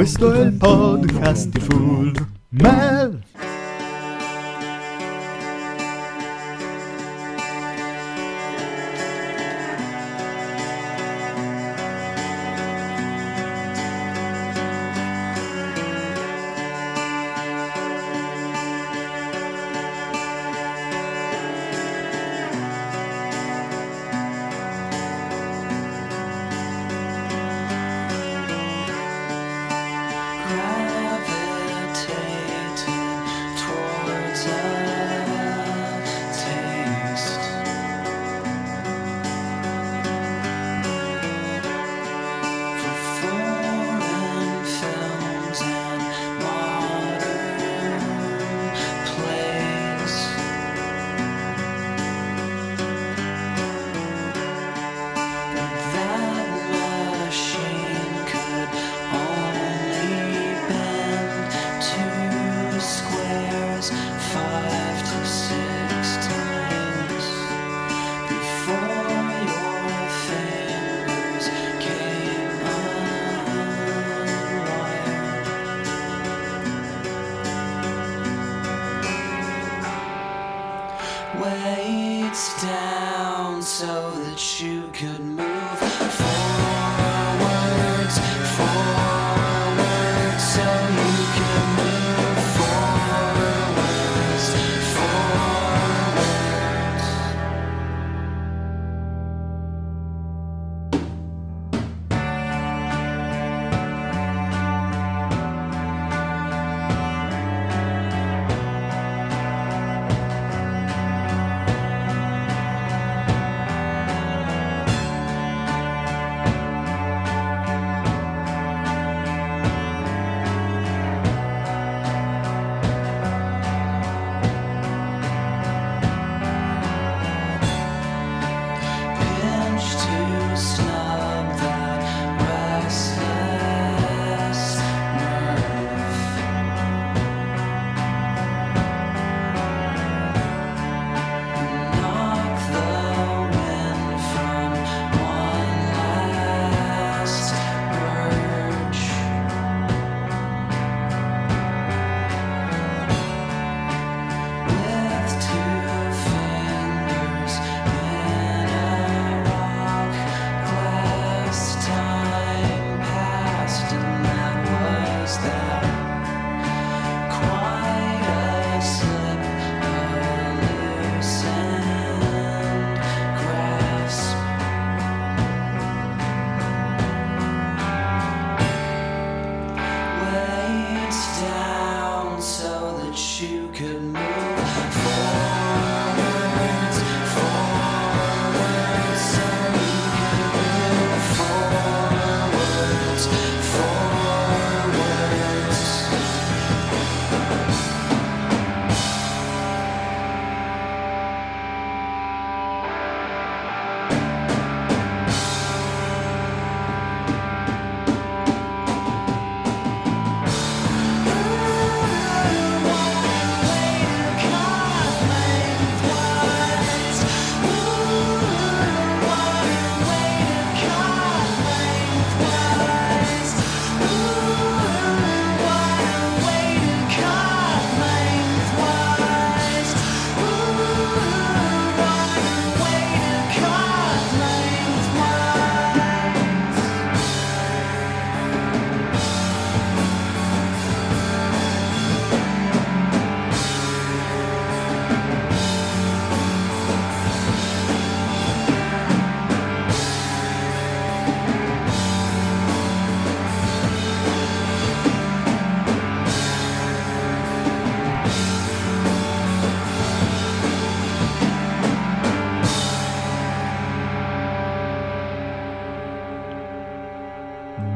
Questo è il podcast di Full Mel.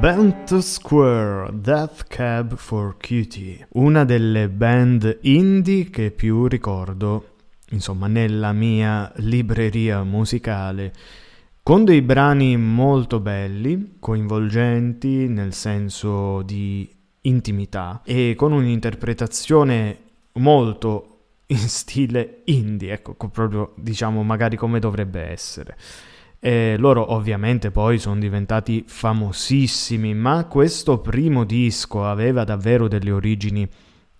Bent Square Death Cab for Cutie, una delle band indie che più ricordo, insomma, nella mia libreria musicale, con dei brani molto belli, coinvolgenti nel senso di intimità e con un'interpretazione molto in stile indie, ecco, proprio diciamo magari come dovrebbe essere. E loro ovviamente poi sono diventati famosissimi, ma questo primo disco aveva davvero delle origini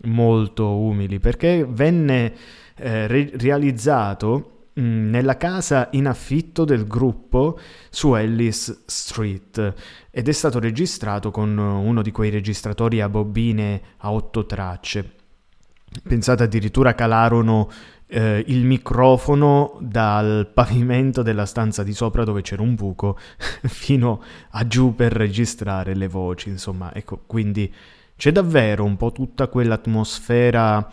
molto umili perché venne eh, re- realizzato mh, nella casa in affitto del gruppo su Ellis Street ed è stato registrato con uno di quei registratori a bobine a otto tracce. Pensate addirittura calarono eh, il microfono dal pavimento della stanza di sopra dove c'era un buco fino a giù per registrare le voci, insomma, ecco, quindi c'è davvero un po' tutta quell'atmosfera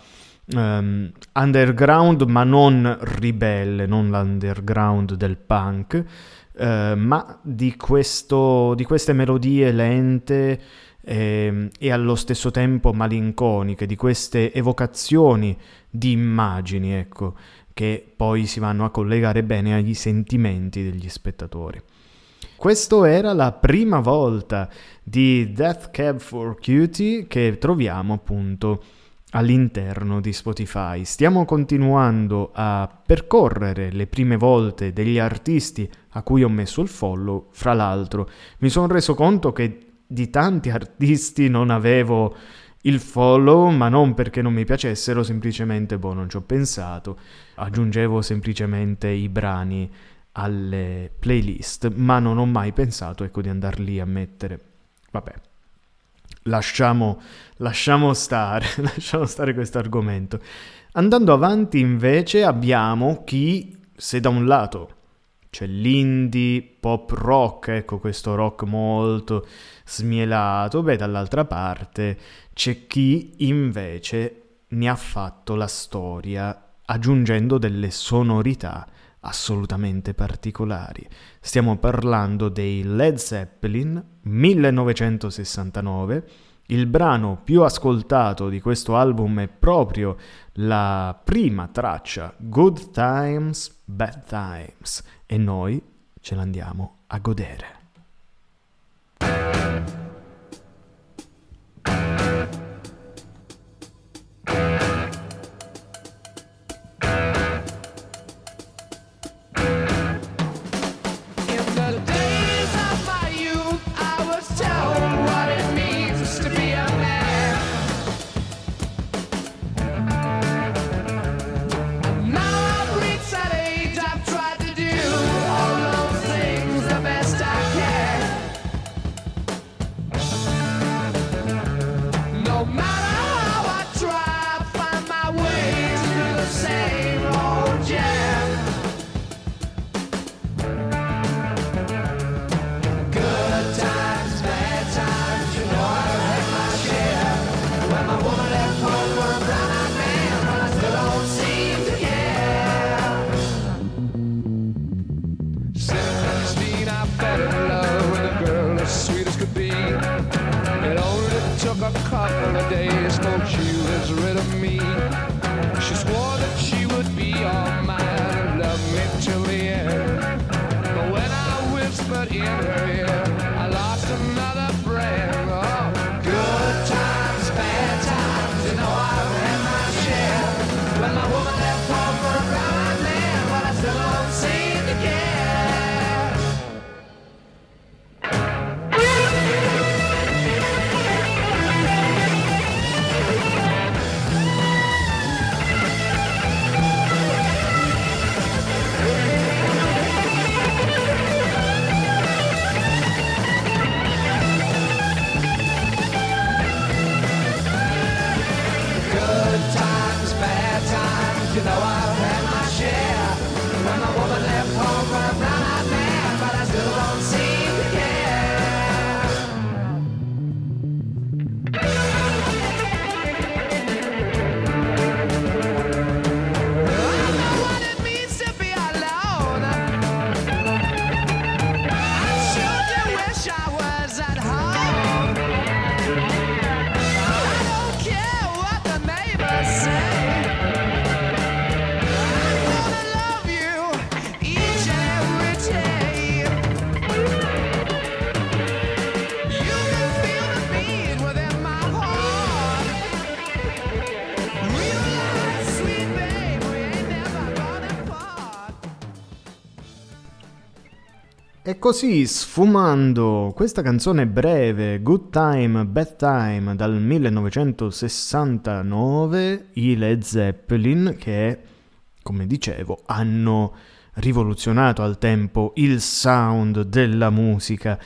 um, underground, ma non ribelle, non l'underground del punk, uh, ma di, questo, di queste melodie lente e, ehm, e allo stesso tempo malinconiche, di queste evocazioni di immagini, ecco, che poi si vanno a collegare bene agli sentimenti degli spettatori. Questa era la prima volta di Death Cab for Cutie che troviamo appunto all'interno di Spotify. Stiamo continuando a percorrere le prime volte degli artisti a cui ho messo il follow, fra l'altro mi sono reso conto che di tanti artisti non avevo il follow, ma non perché non mi piacessero, semplicemente, boh, non ci ho pensato. Aggiungevo semplicemente i brani alle playlist, ma non ho mai pensato, ecco, di andar lì a mettere. Vabbè, lasciamo, lasciamo stare, lasciamo stare questo argomento. Andando avanti, invece, abbiamo chi, se da un lato c'è l'indie pop rock, ecco questo rock molto smielato, beh dall'altra parte c'è chi invece ne ha fatto la storia aggiungendo delle sonorità assolutamente particolari. Stiamo parlando dei Led Zeppelin 1969. Il brano più ascoltato di questo album è proprio la prima traccia, Good Times, Bad Times, e noi ce l'andiamo a godere. Così, sfumando questa canzone breve, Good Time, Bad Time, dal 1969, i Led Zeppelin, che, come dicevo, hanno rivoluzionato al tempo il sound della musica,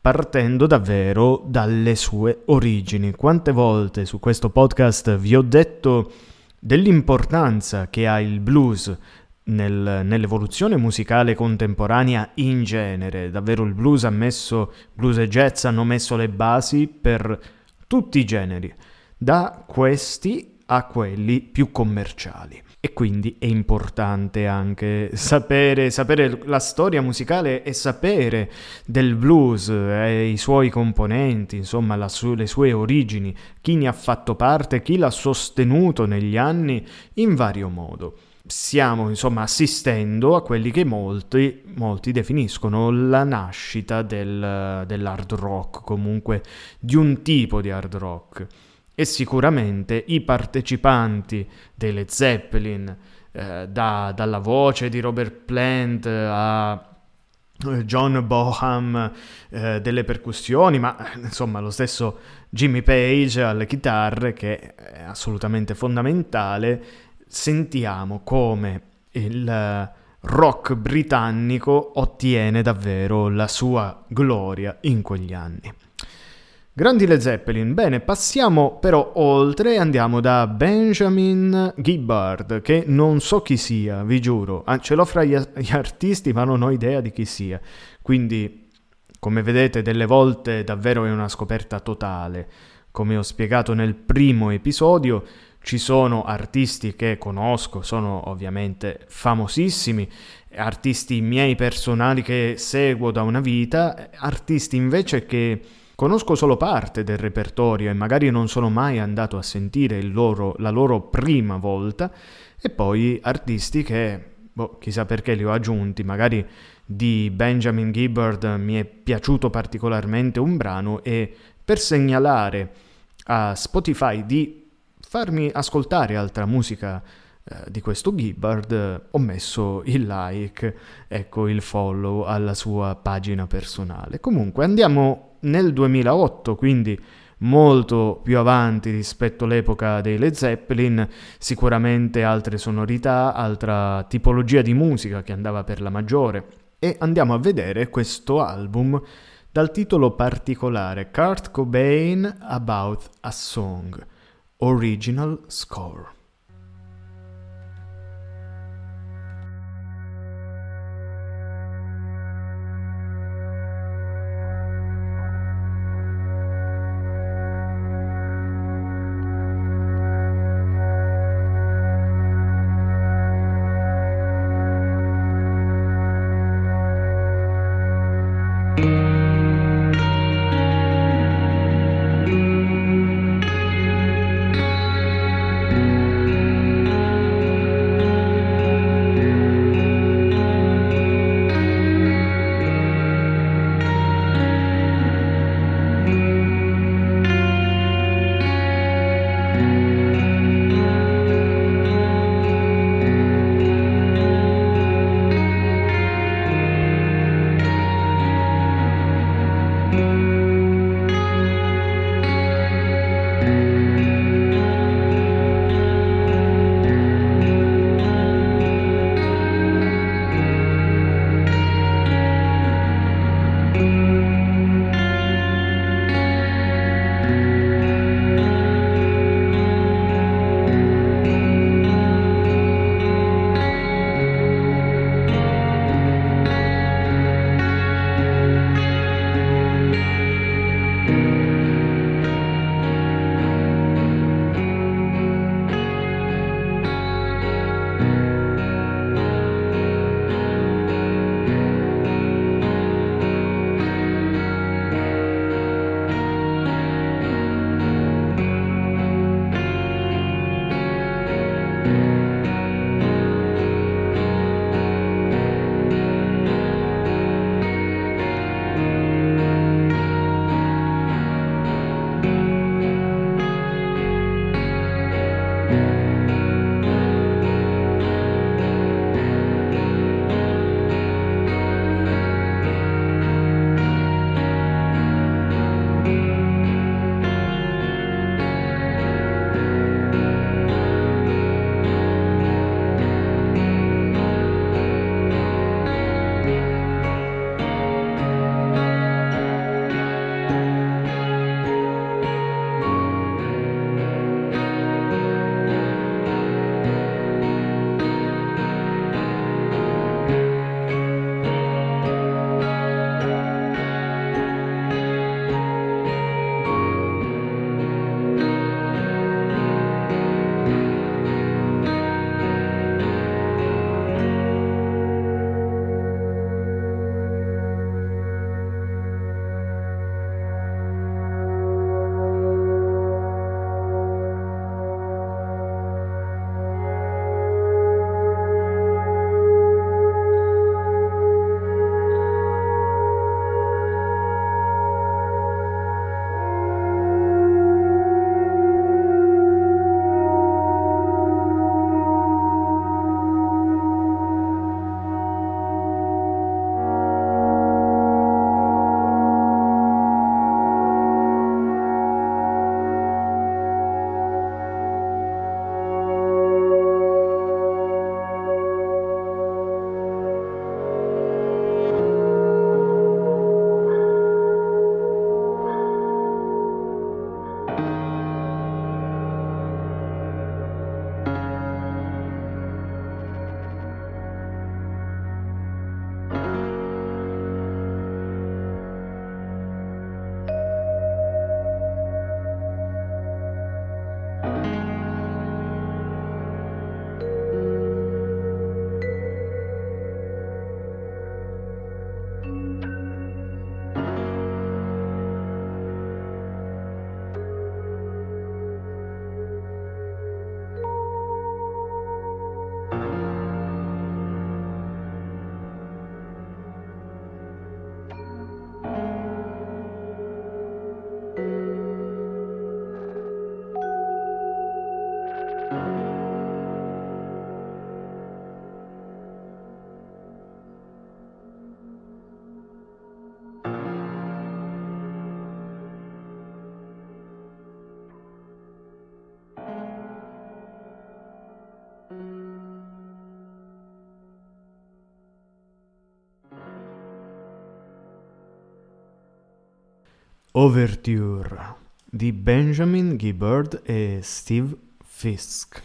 partendo davvero dalle sue origini. Quante volte su questo podcast vi ho detto dell'importanza che ha il blues nel, nell'evoluzione musicale contemporanea in genere. Davvero il blues ha messo, blues e jazz hanno messo le basi per tutti i generi, da questi a quelli più commerciali. E quindi è importante anche sapere, sapere la storia musicale e sapere del blues e i suoi componenti, insomma su- le sue origini, chi ne ha fatto parte, chi l'ha sostenuto negli anni in vario modo stiamo insomma assistendo a quelli che molti, molti definiscono la nascita del, dell'hard rock, comunque di un tipo di hard rock. E sicuramente i partecipanti delle Zeppelin, eh, da, dalla voce di Robert Plant a eh, John Boham eh, delle percussioni, ma insomma lo stesso Jimmy Page alle chitarre, che è assolutamente fondamentale, sentiamo come il rock britannico ottiene davvero la sua gloria in quegli anni. Grandi Led Zeppelin, bene, passiamo però oltre e andiamo da Benjamin Gibbard, che non so chi sia, vi giuro, ah, ce l'ho fra gli artisti ma non ho idea di chi sia, quindi come vedete delle volte davvero è una scoperta totale, come ho spiegato nel primo episodio, ci sono artisti che conosco, sono ovviamente famosissimi, artisti miei personali che seguo da una vita, artisti invece che conosco solo parte del repertorio e magari non sono mai andato a sentire loro, la loro prima volta, e poi artisti che, boh, chissà perché li ho aggiunti, magari di Benjamin Gibbard mi è piaciuto particolarmente un brano e per segnalare a Spotify di farmi ascoltare altra musica eh, di questo Gibbard, ho messo il like, ecco il follow alla sua pagina personale. Comunque andiamo nel 2008, quindi molto più avanti rispetto all'epoca dei Led Zeppelin, sicuramente altre sonorità, altra tipologia di musica che andava per la maggiore. E andiamo a vedere questo album dal titolo particolare Kurt Cobain About a Song. Original Score Overture di Benjamin Gibbard e Steve Fisk.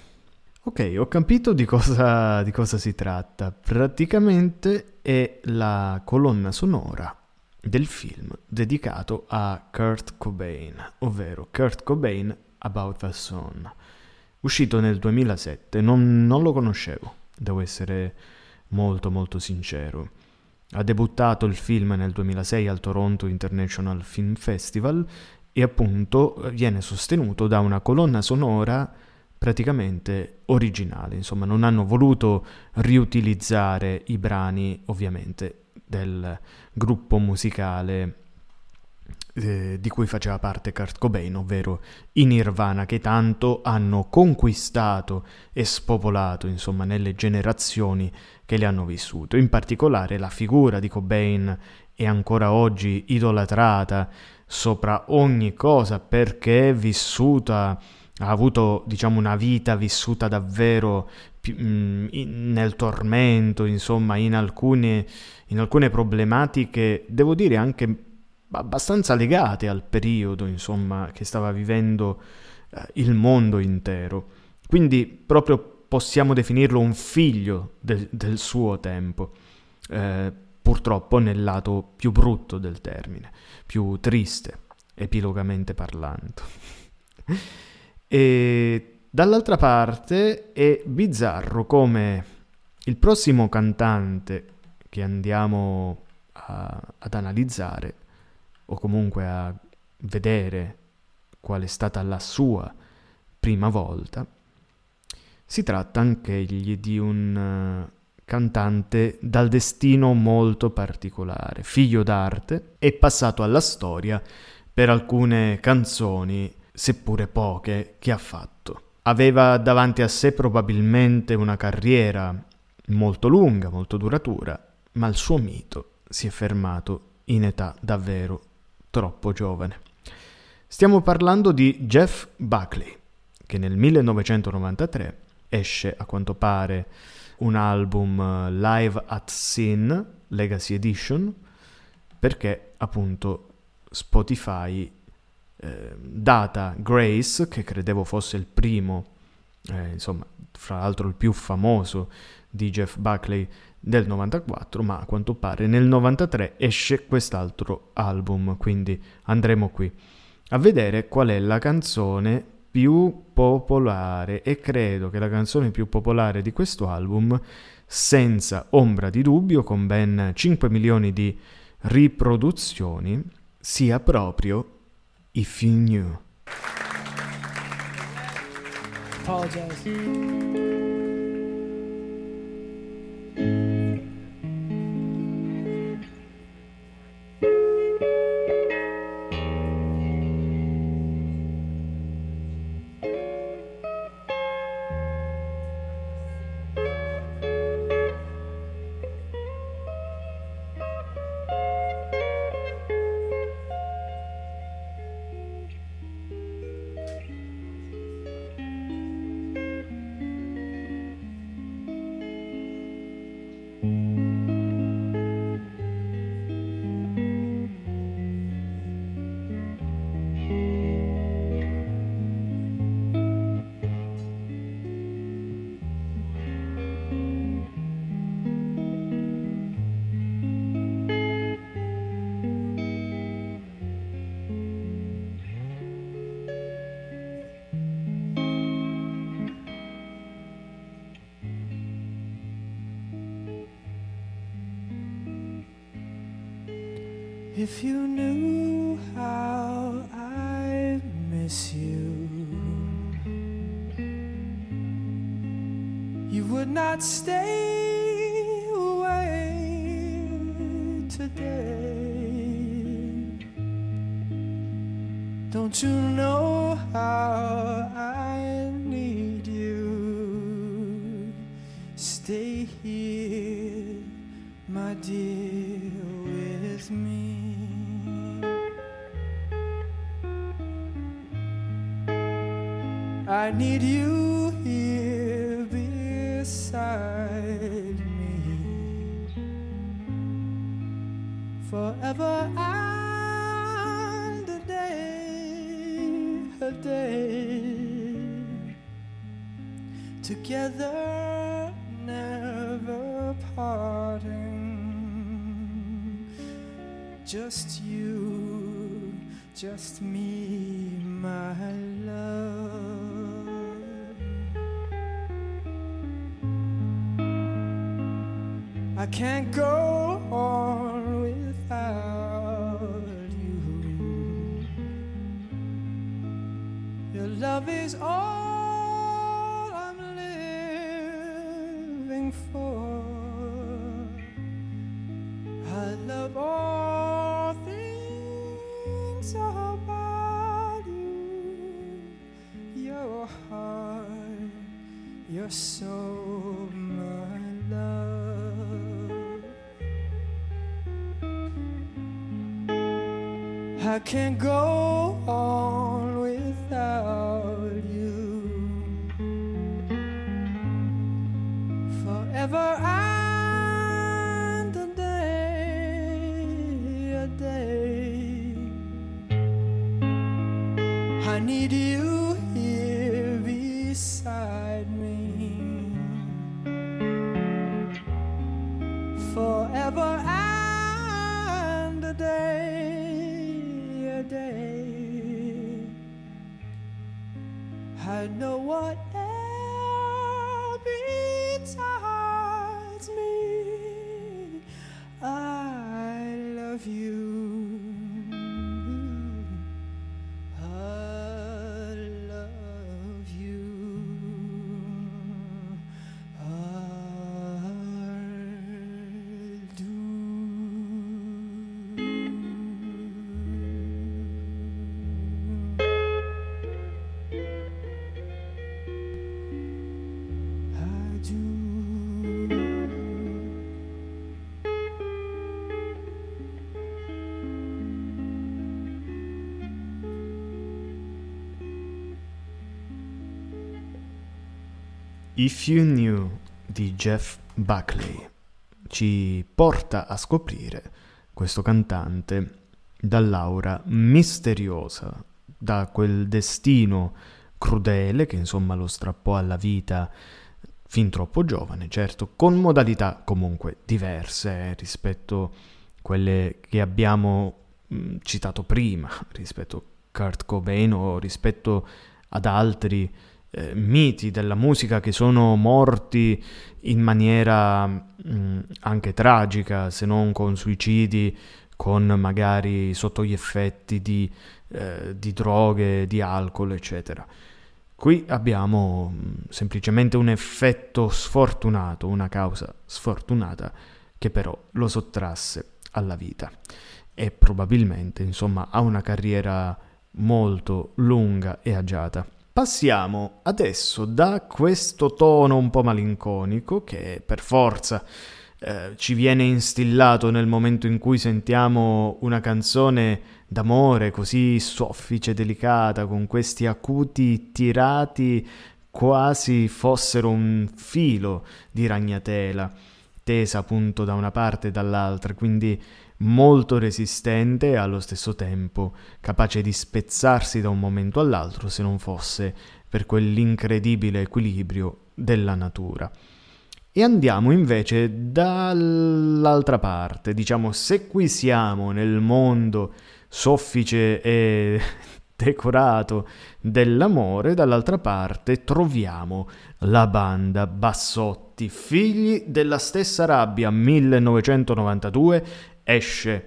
Ok, ho capito di cosa, di cosa si tratta. Praticamente è la colonna sonora del film dedicato a Kurt Cobain, ovvero Kurt Cobain About the Sun, uscito nel 2007. Non, non lo conoscevo, devo essere molto molto sincero. Ha debuttato il film nel 2006 al Toronto International Film Festival e appunto viene sostenuto da una colonna sonora praticamente originale, insomma non hanno voluto riutilizzare i brani ovviamente del gruppo musicale eh, di cui faceva parte Kurt Cobain, ovvero i Nirvana, che tanto hanno conquistato e spopolato, insomma, nelle generazioni che le hanno vissuto. In particolare la figura di Cobain è ancora oggi idolatrata sopra ogni cosa perché vissuta ha avuto diciamo una vita vissuta davvero mm, nel tormento, insomma, in alcune, in alcune problematiche, devo dire anche abbastanza legate al periodo, insomma, che stava vivendo eh, il mondo intero. Quindi proprio possiamo definirlo un figlio del, del suo tempo, eh, purtroppo nel lato più brutto del termine, più triste, epilogamente parlando. e dall'altra parte è bizzarro come il prossimo cantante che andiamo a, ad analizzare o comunque a vedere qual è stata la sua prima volta, si tratta anch'egli di un uh, cantante dal destino molto particolare, figlio d'arte, e passato alla storia per alcune canzoni, seppure poche, che ha fatto. Aveva davanti a sé probabilmente una carriera molto lunga, molto duratura, ma il suo mito si è fermato in età davvero troppo giovane. Stiamo parlando di Jeff Buckley, che nel 1993 esce a quanto pare un album eh, Live at Sin Legacy Edition perché appunto Spotify eh, data Grace, che credevo fosse il primo, eh, insomma, fra l'altro il più famoso di Jeff Buckley del 94, ma a quanto pare nel 93 esce quest'altro album, quindi andremo qui a vedere qual è la canzone più popolare e credo che la canzone più popolare di questo album, senza ombra di dubbio, con ben 5 milioni di riproduzioni, sia proprio If You Knew. Apologize. If you knew how I miss you, you would not stay away today. Don't you know forever and a day. Together, never parting. Just you, just me, my love. I can't go on is all If You Knew di Jeff Buckley ci porta a scoprire questo cantante dall'aura misteriosa, da quel destino crudele che insomma lo strappò alla vita fin troppo giovane, certo, con modalità comunque diverse eh, rispetto a quelle che abbiamo mh, citato prima, rispetto a Kurt Cobain o rispetto ad altri eh, miti della musica che sono morti in maniera mh, anche tragica, se non con suicidi, con magari sotto gli effetti di, eh, di droghe, di alcol, eccetera. Qui abbiamo mh, semplicemente un effetto sfortunato, una causa sfortunata che però lo sottrasse alla vita e probabilmente, insomma, ha una carriera molto lunga e agiata. Passiamo adesso da questo tono un po' malinconico che per forza eh, ci viene instillato nel momento in cui sentiamo una canzone d'amore così soffice, delicata, con questi acuti tirati quasi fossero un filo di ragnatela, tesa appunto da una parte e dall'altra, quindi molto resistente e allo stesso tempo capace di spezzarsi da un momento all'altro se non fosse per quell'incredibile equilibrio della natura. E andiamo invece dall'altra parte, diciamo se qui siamo nel mondo soffice e decorato dell'amore, dall'altra parte troviamo la banda Bassotti, figli della stessa rabbia 1992 esce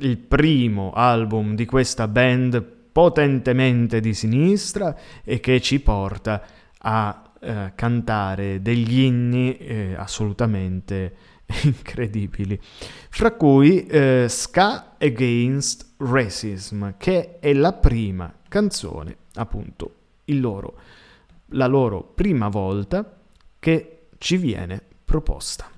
il primo album di questa band potentemente di sinistra e che ci porta a eh, cantare degli inni eh, assolutamente incredibili, fra cui eh, Ska Against Racism, che è la prima canzone, appunto, loro, la loro prima volta che ci viene proposta.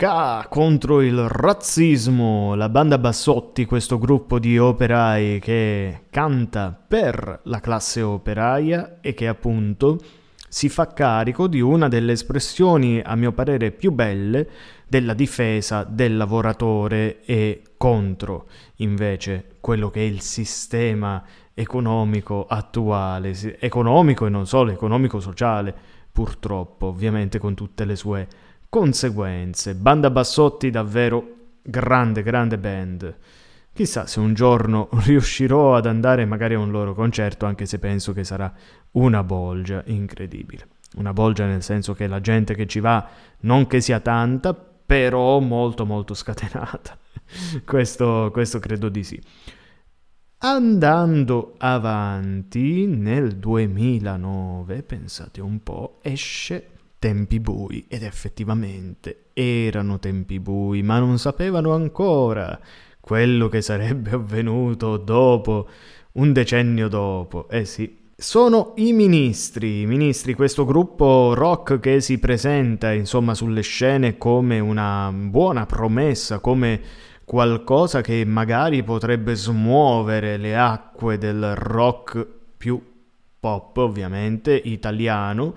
Ska contro il razzismo, la banda Bassotti, questo gruppo di operai che canta per la classe operaia e che appunto si fa carico di una delle espressioni, a mio parere, più belle della difesa del lavoratore e contro invece quello che è il sistema economico attuale, economico e non solo, economico-sociale, purtroppo, ovviamente con tutte le sue conseguenze. Banda Bassotti davvero grande, grande band. Chissà se un giorno riuscirò ad andare magari a un loro concerto, anche se penso che sarà una bolgia incredibile. Una bolgia nel senso che la gente che ci va non che sia tanta, però molto molto scatenata. questo, questo credo di sì. Andando avanti, nel 2009, pensate un po', esce Tempi bui ed effettivamente erano tempi bui, ma non sapevano ancora quello che sarebbe avvenuto dopo, un decennio dopo. Eh sì, sono i ministri, i ministri, questo gruppo rock che si presenta insomma sulle scene come una buona promessa, come qualcosa che magari potrebbe smuovere le acque del rock più pop ovviamente italiano,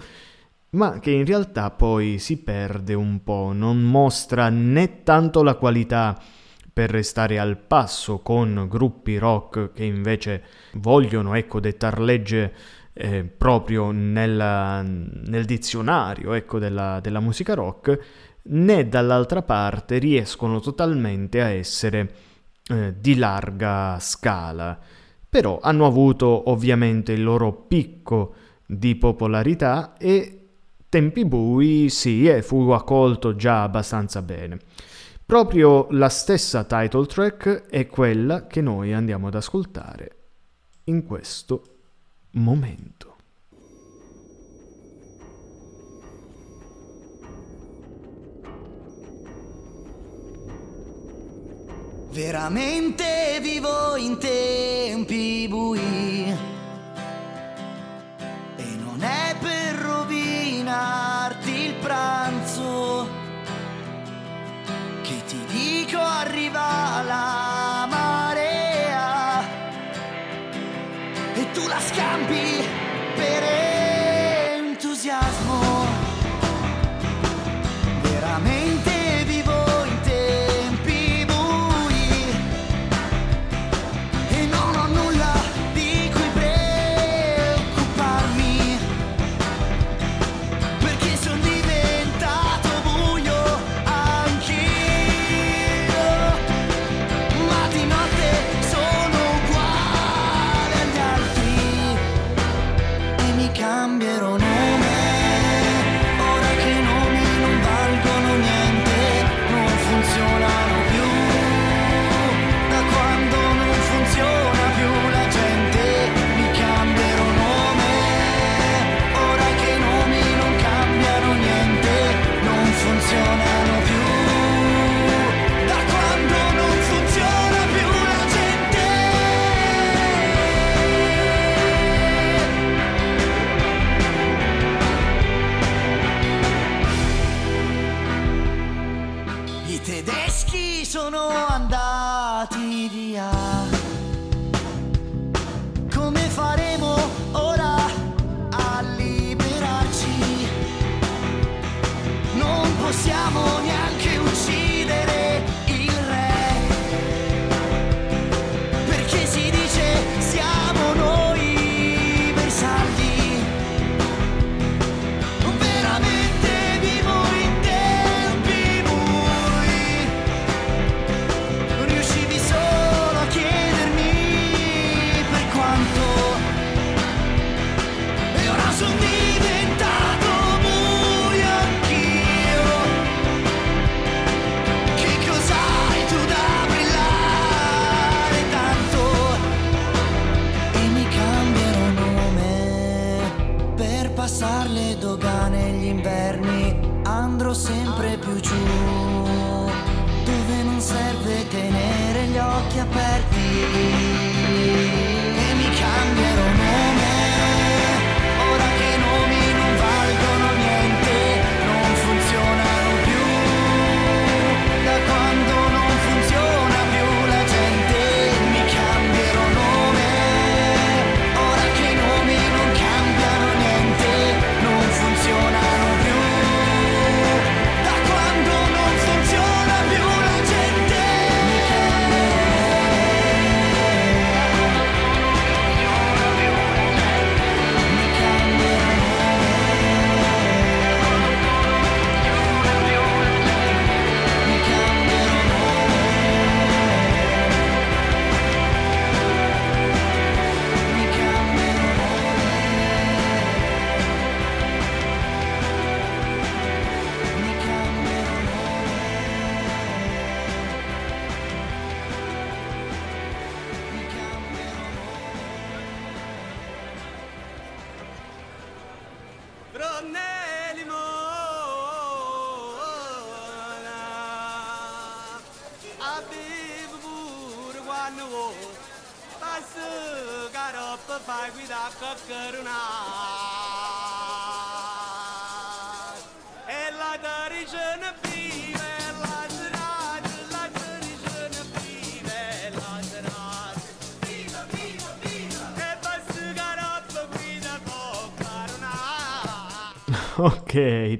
ma che in realtà poi si perde un po', non mostra né tanto la qualità per restare al passo con gruppi rock che invece vogliono, ecco, dettar legge eh, proprio nella, nel dizionario, ecco, della, della musica rock, né dall'altra parte riescono totalmente a essere eh, di larga scala. Però hanno avuto ovviamente il loro picco di popolarità e Tempi bui sì, e fu accolto già abbastanza bene. Proprio la stessa title track è quella che noi andiamo ad ascoltare in questo momento. Veramente vivo in tempi bui non è per rovinarti il pranzo dico arriva la marea e tu la scampi per entusiasmo. Veramente Bye.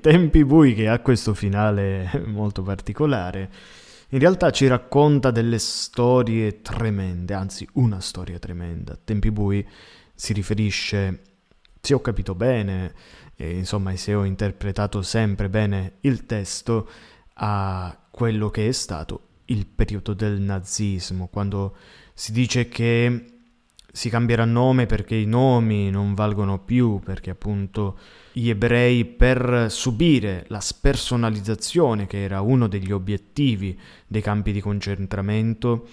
Tempi bui che ha questo finale molto particolare. In realtà ci racconta delle storie tremende, anzi una storia tremenda. Tempi bui si riferisce, se ho capito bene, e insomma se ho interpretato sempre bene il testo, a quello che è stato il periodo del nazismo, quando si dice che si cambierà nome perché i nomi non valgono più, perché appunto gli ebrei per subire la spersonalizzazione, che era uno degli obiettivi dei campi di concentramento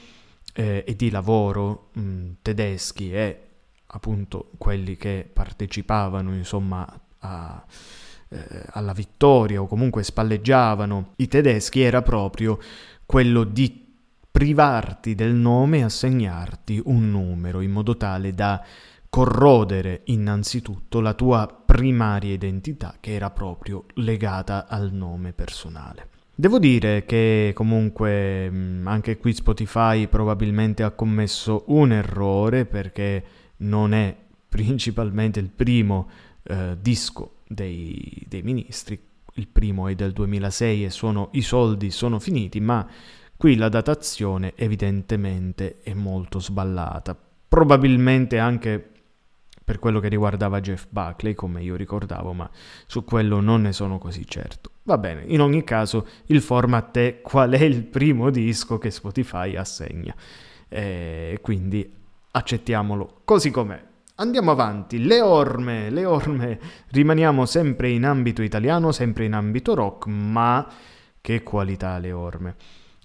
eh, e di lavoro mh, tedeschi e appunto quelli che partecipavano insomma a, eh, alla vittoria o comunque spalleggiavano i tedeschi era proprio quello di privarti del nome e assegnarti un numero in modo tale da corrodere innanzitutto la tua primaria identità che era proprio legata al nome personale. Devo dire che comunque mh, anche qui Spotify probabilmente ha commesso un errore perché non è principalmente il primo eh, disco dei, dei ministri, il primo è del 2006 e sono, i soldi sono finiti, ma qui la datazione evidentemente è molto sballata. Probabilmente anche per quello che riguardava Jeff Buckley, come io ricordavo, ma su quello non ne sono così certo. Va bene, in ogni caso il format è qual è il primo disco che Spotify assegna. E quindi accettiamolo così com'è. Andiamo avanti, le orme, le orme, rimaniamo sempre in ambito italiano, sempre in ambito rock, ma che qualità le orme.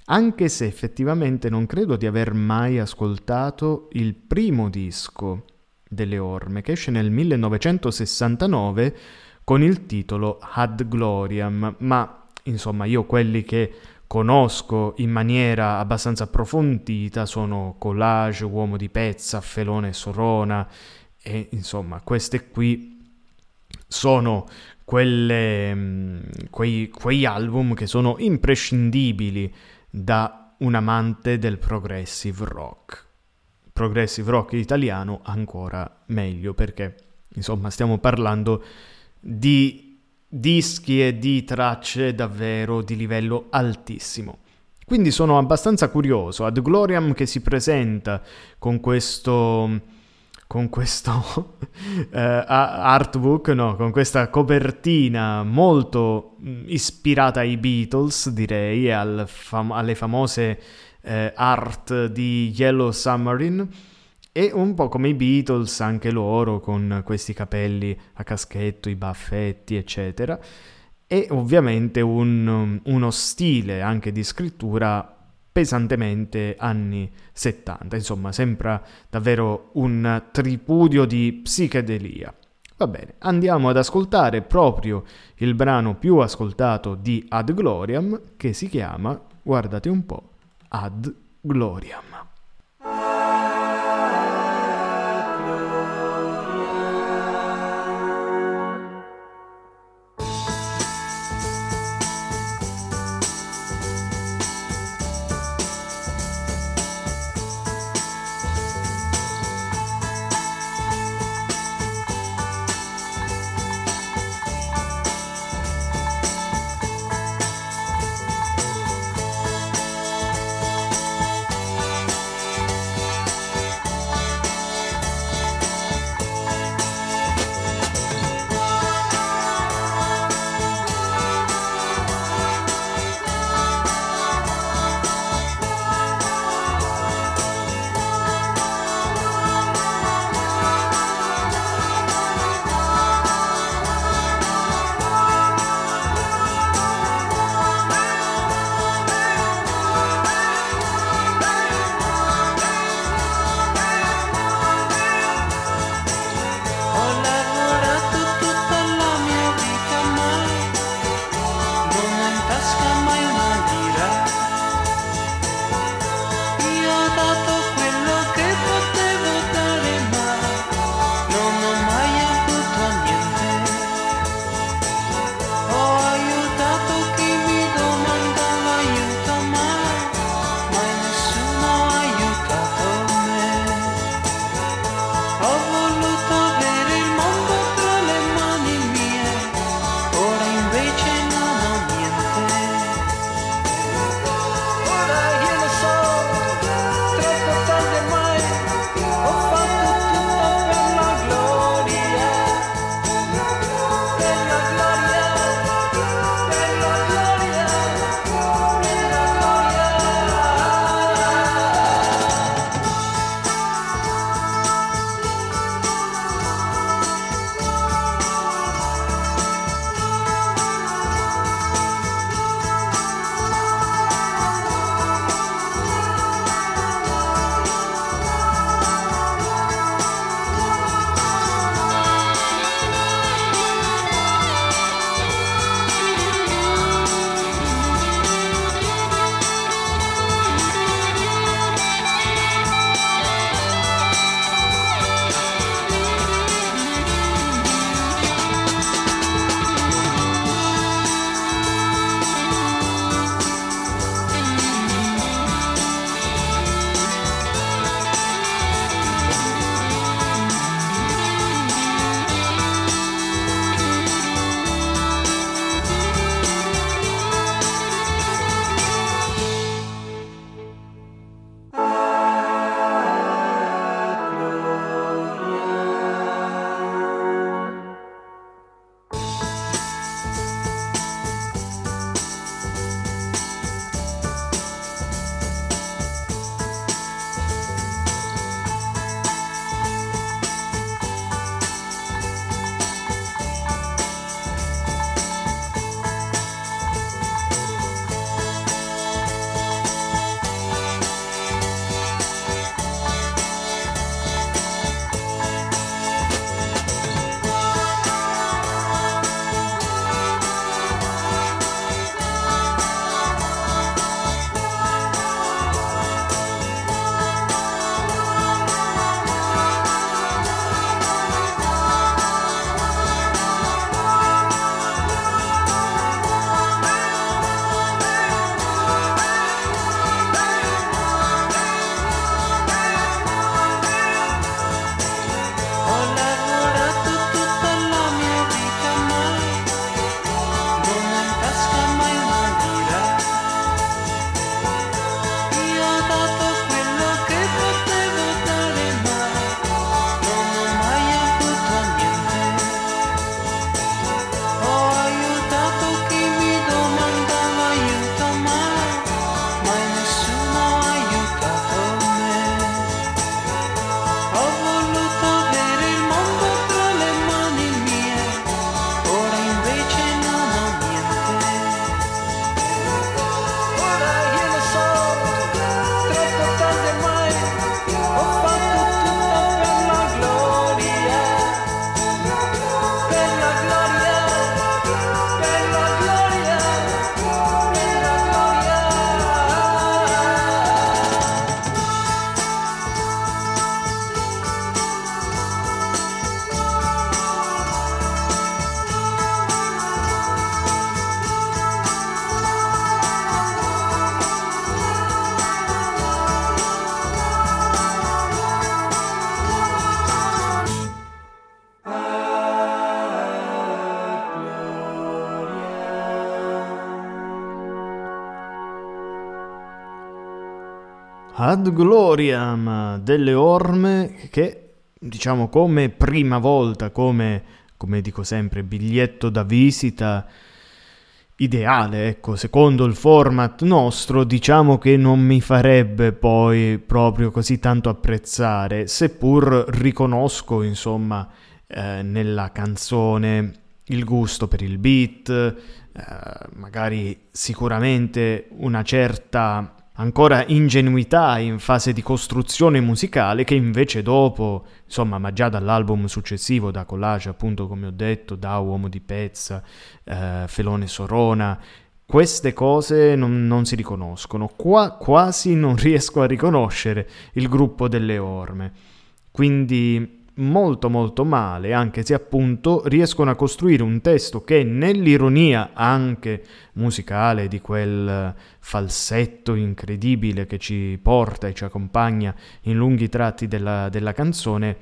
Anche se effettivamente non credo di aver mai ascoltato il primo disco delle orme, che esce nel 1969 con il titolo Ad Gloriam, ma insomma io quelli che conosco in maniera abbastanza approfondita sono Collage, Uomo di Pezza, Felone e Sorona e insomma queste qui sono quelle, mm, quei, quei album che sono imprescindibili da un amante del progressive rock progressive rock italiano ancora meglio perché insomma stiamo parlando di dischi e di tracce davvero di livello altissimo. Quindi sono abbastanza curioso. Ad Gloriam che si presenta con questo con questo uh, artbook, no, con questa copertina molto mm, ispirata ai Beatles, direi, al fam- alle famose eh, art di Yellow Submarine e un po' come i Beatles anche loro con questi capelli a caschetto, i baffetti eccetera e ovviamente un, uno stile anche di scrittura pesantemente anni 70, insomma sembra davvero un tripudio di psichedelia. Va bene, andiamo ad ascoltare proprio il brano più ascoltato di Ad Gloriam che si chiama, guardate un po', ad gloriam. Ad Gloriam delle Orme che diciamo come prima volta, come, come dico sempre, biglietto da visita ideale, ecco, secondo il format nostro, diciamo che non mi farebbe poi proprio così tanto apprezzare, seppur riconosco, insomma, eh, nella canzone il gusto per il beat, eh, magari sicuramente una certa ancora ingenuità in fase di costruzione musicale che invece dopo, insomma, ma già dall'album successivo, da Collage, appunto, come ho detto, da Uomo di Pezza, eh, Felone Sorona, queste cose non, non si riconoscono. Qua quasi non riesco a riconoscere il gruppo delle orme. Quindi molto molto male, anche se appunto riescono a costruire un testo che nell'ironia anche musicale di quel falsetto incredibile che ci porta e ci accompagna in lunghi tratti della, della canzone,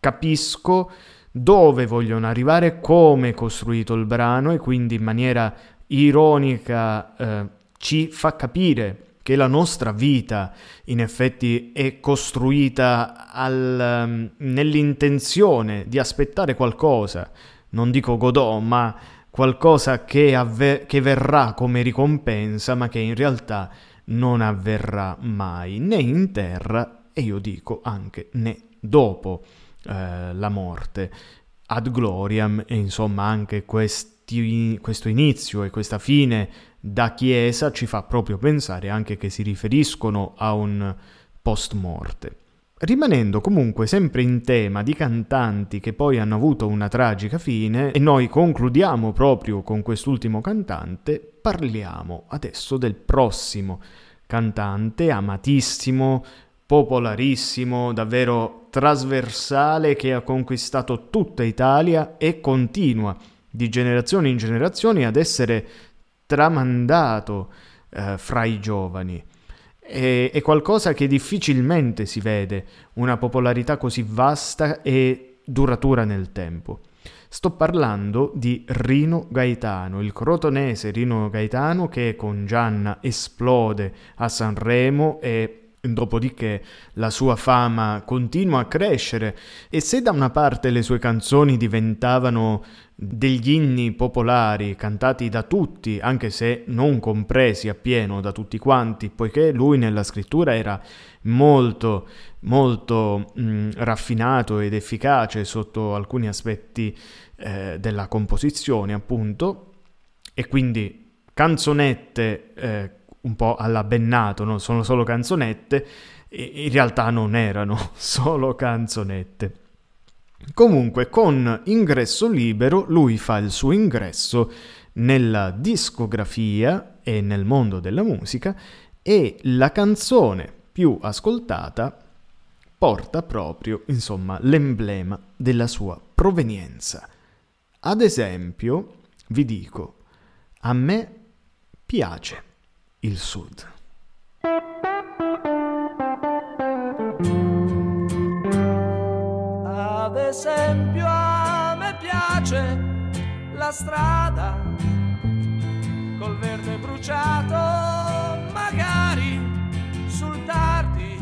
capisco dove vogliono arrivare, come è costruito il brano e quindi in maniera ironica eh, ci fa capire che la nostra vita in effetti è costruita al, um, nell'intenzione di aspettare qualcosa, non dico Godot, ma qualcosa che, avve- che verrà come ricompensa, ma che in realtà non avverrà mai, né in terra, e io dico anche né dopo eh, la morte. Ad gloriam, e insomma anche questi, questo inizio e questa fine da chiesa ci fa proprio pensare anche che si riferiscono a un post morte. Rimanendo comunque sempre in tema di cantanti che poi hanno avuto una tragica fine, e noi concludiamo proprio con quest'ultimo cantante, parliamo adesso del prossimo cantante amatissimo, popolarissimo, davvero trasversale che ha conquistato tutta Italia e continua di generazione in generazione ad essere tramandato eh, fra i giovani. È, è qualcosa che difficilmente si vede, una popolarità così vasta e duratura nel tempo. Sto parlando di Rino Gaetano, il crotonese Rino Gaetano che con Gianna esplode a Sanremo e Dopodiché la sua fama continua a crescere e se da una parte le sue canzoni diventavano degli inni popolari cantati da tutti, anche se non compresi appieno da tutti quanti, poiché lui nella scrittura era molto molto mh, raffinato ed efficace sotto alcuni aspetti eh, della composizione, appunto, e quindi canzonette eh, un po' alla Bennato, no? sono solo canzonette, in realtà non erano solo canzonette. Comunque, con ingresso libero, lui fa il suo ingresso nella discografia e nel mondo della musica e la canzone più ascoltata porta proprio, insomma, l'emblema della sua provenienza. Ad esempio, vi dico, a me piace il Sud. Ad esempio a me piace la strada col verde bruciato, magari sul tardi,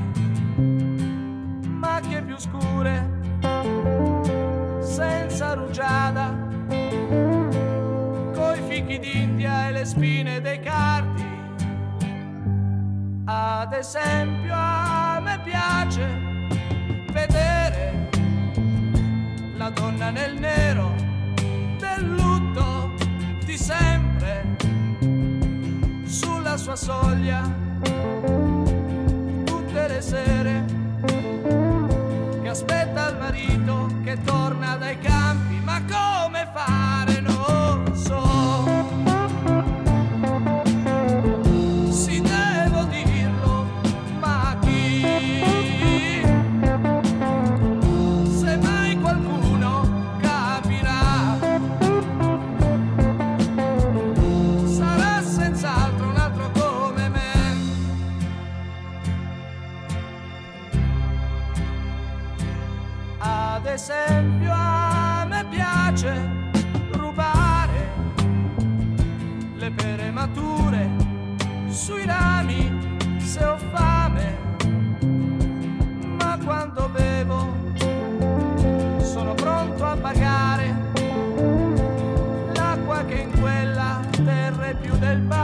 macchie più scure, senza rugiada, coi fichi d'India e le spine dei cardi. Ad esempio a me piace vedere la donna nel nero del lutto di sempre sulla sua soglia tutte le sere che aspetta il marito che torna dai campi più del mare.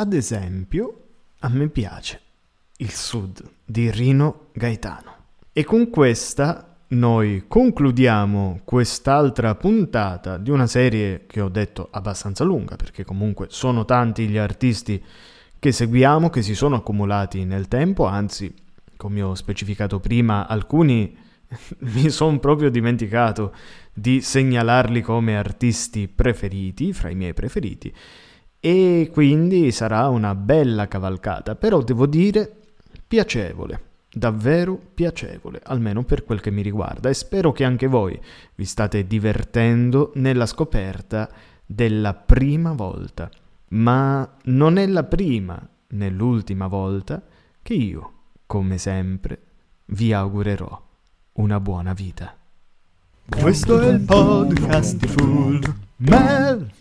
Ad esempio, a me piace il sud di Rino Gaetano. E con questa noi concludiamo quest'altra puntata di una serie che ho detto abbastanza lunga, perché comunque sono tanti gli artisti che seguiamo, che si sono accumulati nel tempo, anzi, come ho specificato prima, alcuni mi sono proprio dimenticato di segnalarli come artisti preferiti, fra i miei preferiti, e quindi sarà una bella cavalcata, però devo dire piacevole, davvero piacevole, almeno per quel che mi riguarda, e spero che anche voi vi state divertendo nella scoperta della prima volta, ma non è la prima né l'ultima volta che io, come sempre, vi augurerò una buona vita. Questo è il podcast di Full Mel.